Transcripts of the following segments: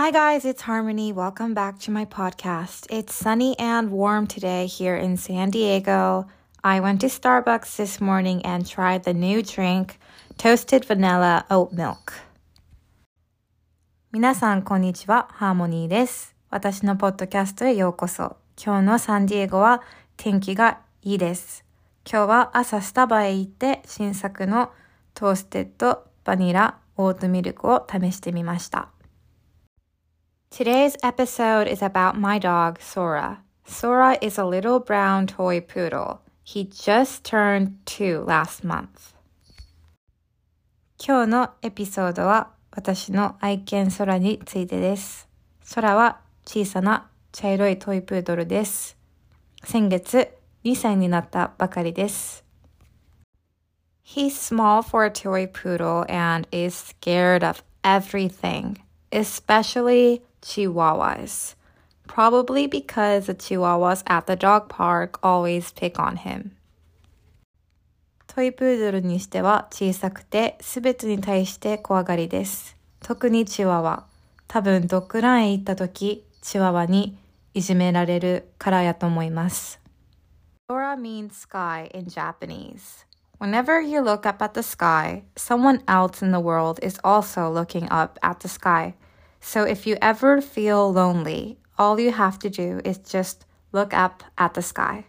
Hi guys, it's Harmony. Welcome back to my podcast. It's sunny and warm today here in San Diego. I went to Starbucks this morning and tried the new drink, toasted vanilla oat milk. 皆さんこんにちは、ハーモニーです。私のポッドキャストへようこそ。今日のサンディエゴは天気がいいです。今日は朝スタバへ行って新作のトーステッドバニラオートミルクを試してみました。Today's episode is about my dog, Sora. Sora is a little brown toy poodle. He just turned two last month. 今日のエピソードは私の愛犬ソラについてです。ソラは小さな茶色いトイプードルです。先月2歳になったばかりです。He's small for a toy poodle and is scared of everything, especially chihuahuas. Probably because the chihuahuas at the dog park always pick on him. トイプードルにしては小さくて全てに対して怖がりです。特にチワワ。多分ドッグランへ行った時、チワワにいじめられるからやと思います。Sora means sky in Japanese. Whenever you look up at the sky, someone else in the world is also looking up at the sky. So if you ever feel lonely, all you have to do is just look up at the sky.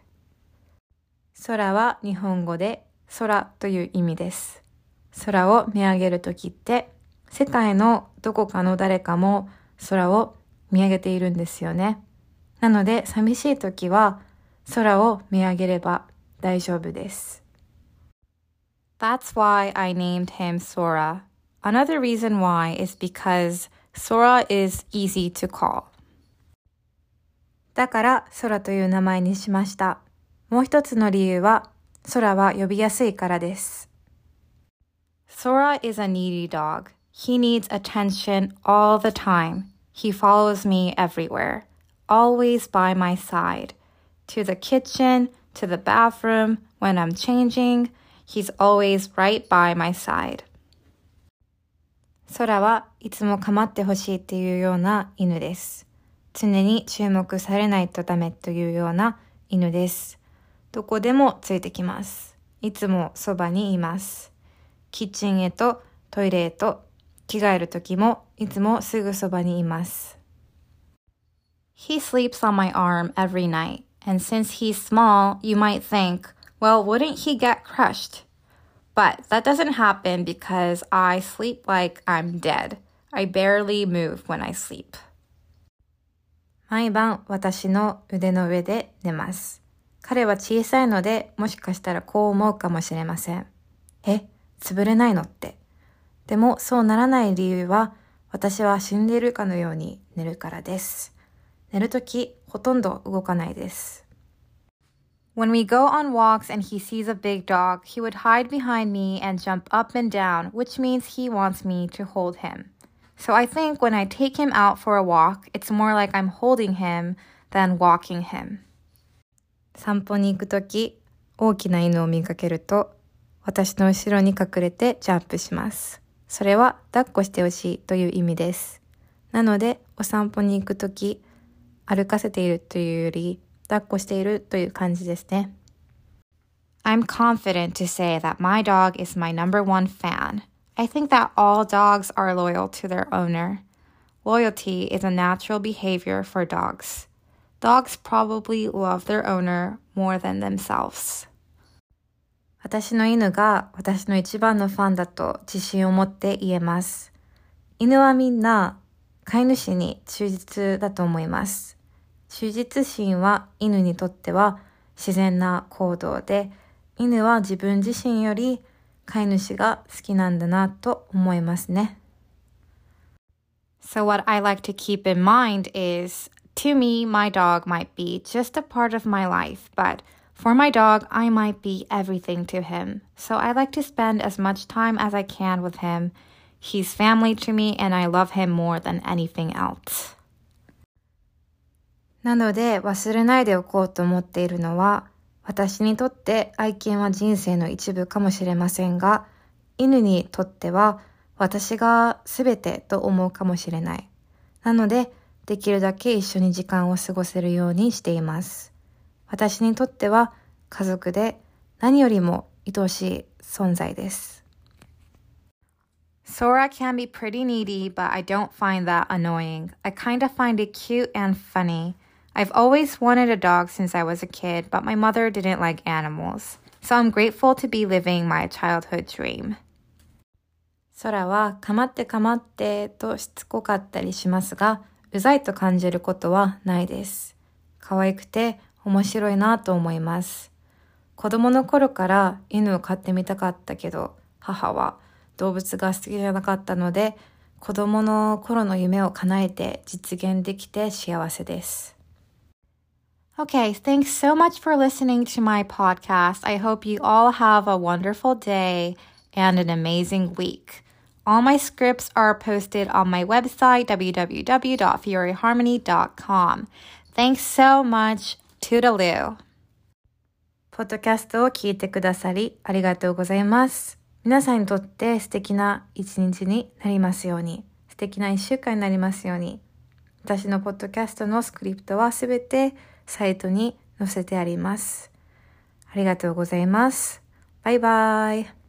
空は日本語で空という意味です。空を見上げるときって、世界のどこかの誰かも空を見上げているんですよね。なので寂しいときは空を見上げれば大丈夫です。That's why I named him Sora. Another reason why is because Sora is easy to call. だから空という名前にしました。もう一つの理由は空は呼びやすいからです。Sora is a needy dog. He needs attention all the time. He follows me everywhere, always by my side. To the kitchen, to the bathroom, when I'm changing, he's always right by my side. 空はいつも構ってほしいっていうような犬です。常に注目されないとダメというような犬です。どこでもついてきます。いつもそばにいます。キッチンへとトイレへと着替える時もいつもすぐそばにいます。He sleeps on my arm every night, and since he's small, you might think, well, wouldn't he get crushed? But that doesn't happen because I sleep like I'm dead. I barely move when I sleep. 毎晩私の腕の上で寝ます。彼は小さいので、もしかしたらこう思うかもしれません。え、潰れないのって。でも、そうならない理由は、私は死んでいるかのように寝るからです。寝るとき、ほとんど動かないです。When we go on walks and he sees a big dog, he would hide behind me and jump up and down, which means he wants me to hold him. So I think when I take him out for a walk, it's more like I'm holding him than walking him. 散歩に行くとき、大きな犬を見かけると、私の後ろに隠れてジャンプします。それは抱っこしてほしいという意味です。なので、お散歩に行くとき、歩かせているというより、 抱っこしているという感じですね。I'm confident to say that my dog is my number one fan. I think that all dogs are loyal to their owner. Loyalty is a natural behavior for dogs. Dogs probably love their owner more than themselves. 私の犬が私の一番のファンだと自信を持って言えます。犬はみんな飼い主に忠実だと思います。忠実心は犬にとっては自然な行動で、犬は自分自身より飼い主が好きなんだなと思いますね。So what I like to keep in mind is To me, my dog might be just a part of my life, but for my dog, I might be everything to him. So I like to spend as much time as I can with him. He's family to me and I love him more than anything else. なので忘れないでおこうと思っているのは、私にとって愛犬は人生の一部かもしれませんが、犬にとっては私が全てと思うかもしれない。なので、できるだけ一緒に時間を過ごせるようにしています。私にとっては家族で何よりも愛しい存在です。Sora can be pretty needy, but I don't find that annoying. I kind of find it cute and funny. I've always wanted a dog since I was a kid, but my mother didn't like animals. So I'm grateful to be living my childhood dream. 空はかまってかまってとしつこかったりしますが、うざいと感じることはないです。可愛くて面白いなと思います。子供の頃から犬を飼ってみたかったけど、母は動物が好きじゃなかったので、子供の頃の夢を叶えて実現できて幸せです。Okay, thanks so much for listening to my podcast. I hope you all have a wonderful day and an amazing week. All my scripts are posted on my website, www.furyharmony.com. Thanks so much. Toodaloo. ポッドキャストを聞いてくださりありがとうございます。皆さんにとって素敵な一日になりますように、素敵な一週間になりますように。私のポッドキャストのスクリプトはすべて サイトに載せてあります。ありがとうございます。バイバイ。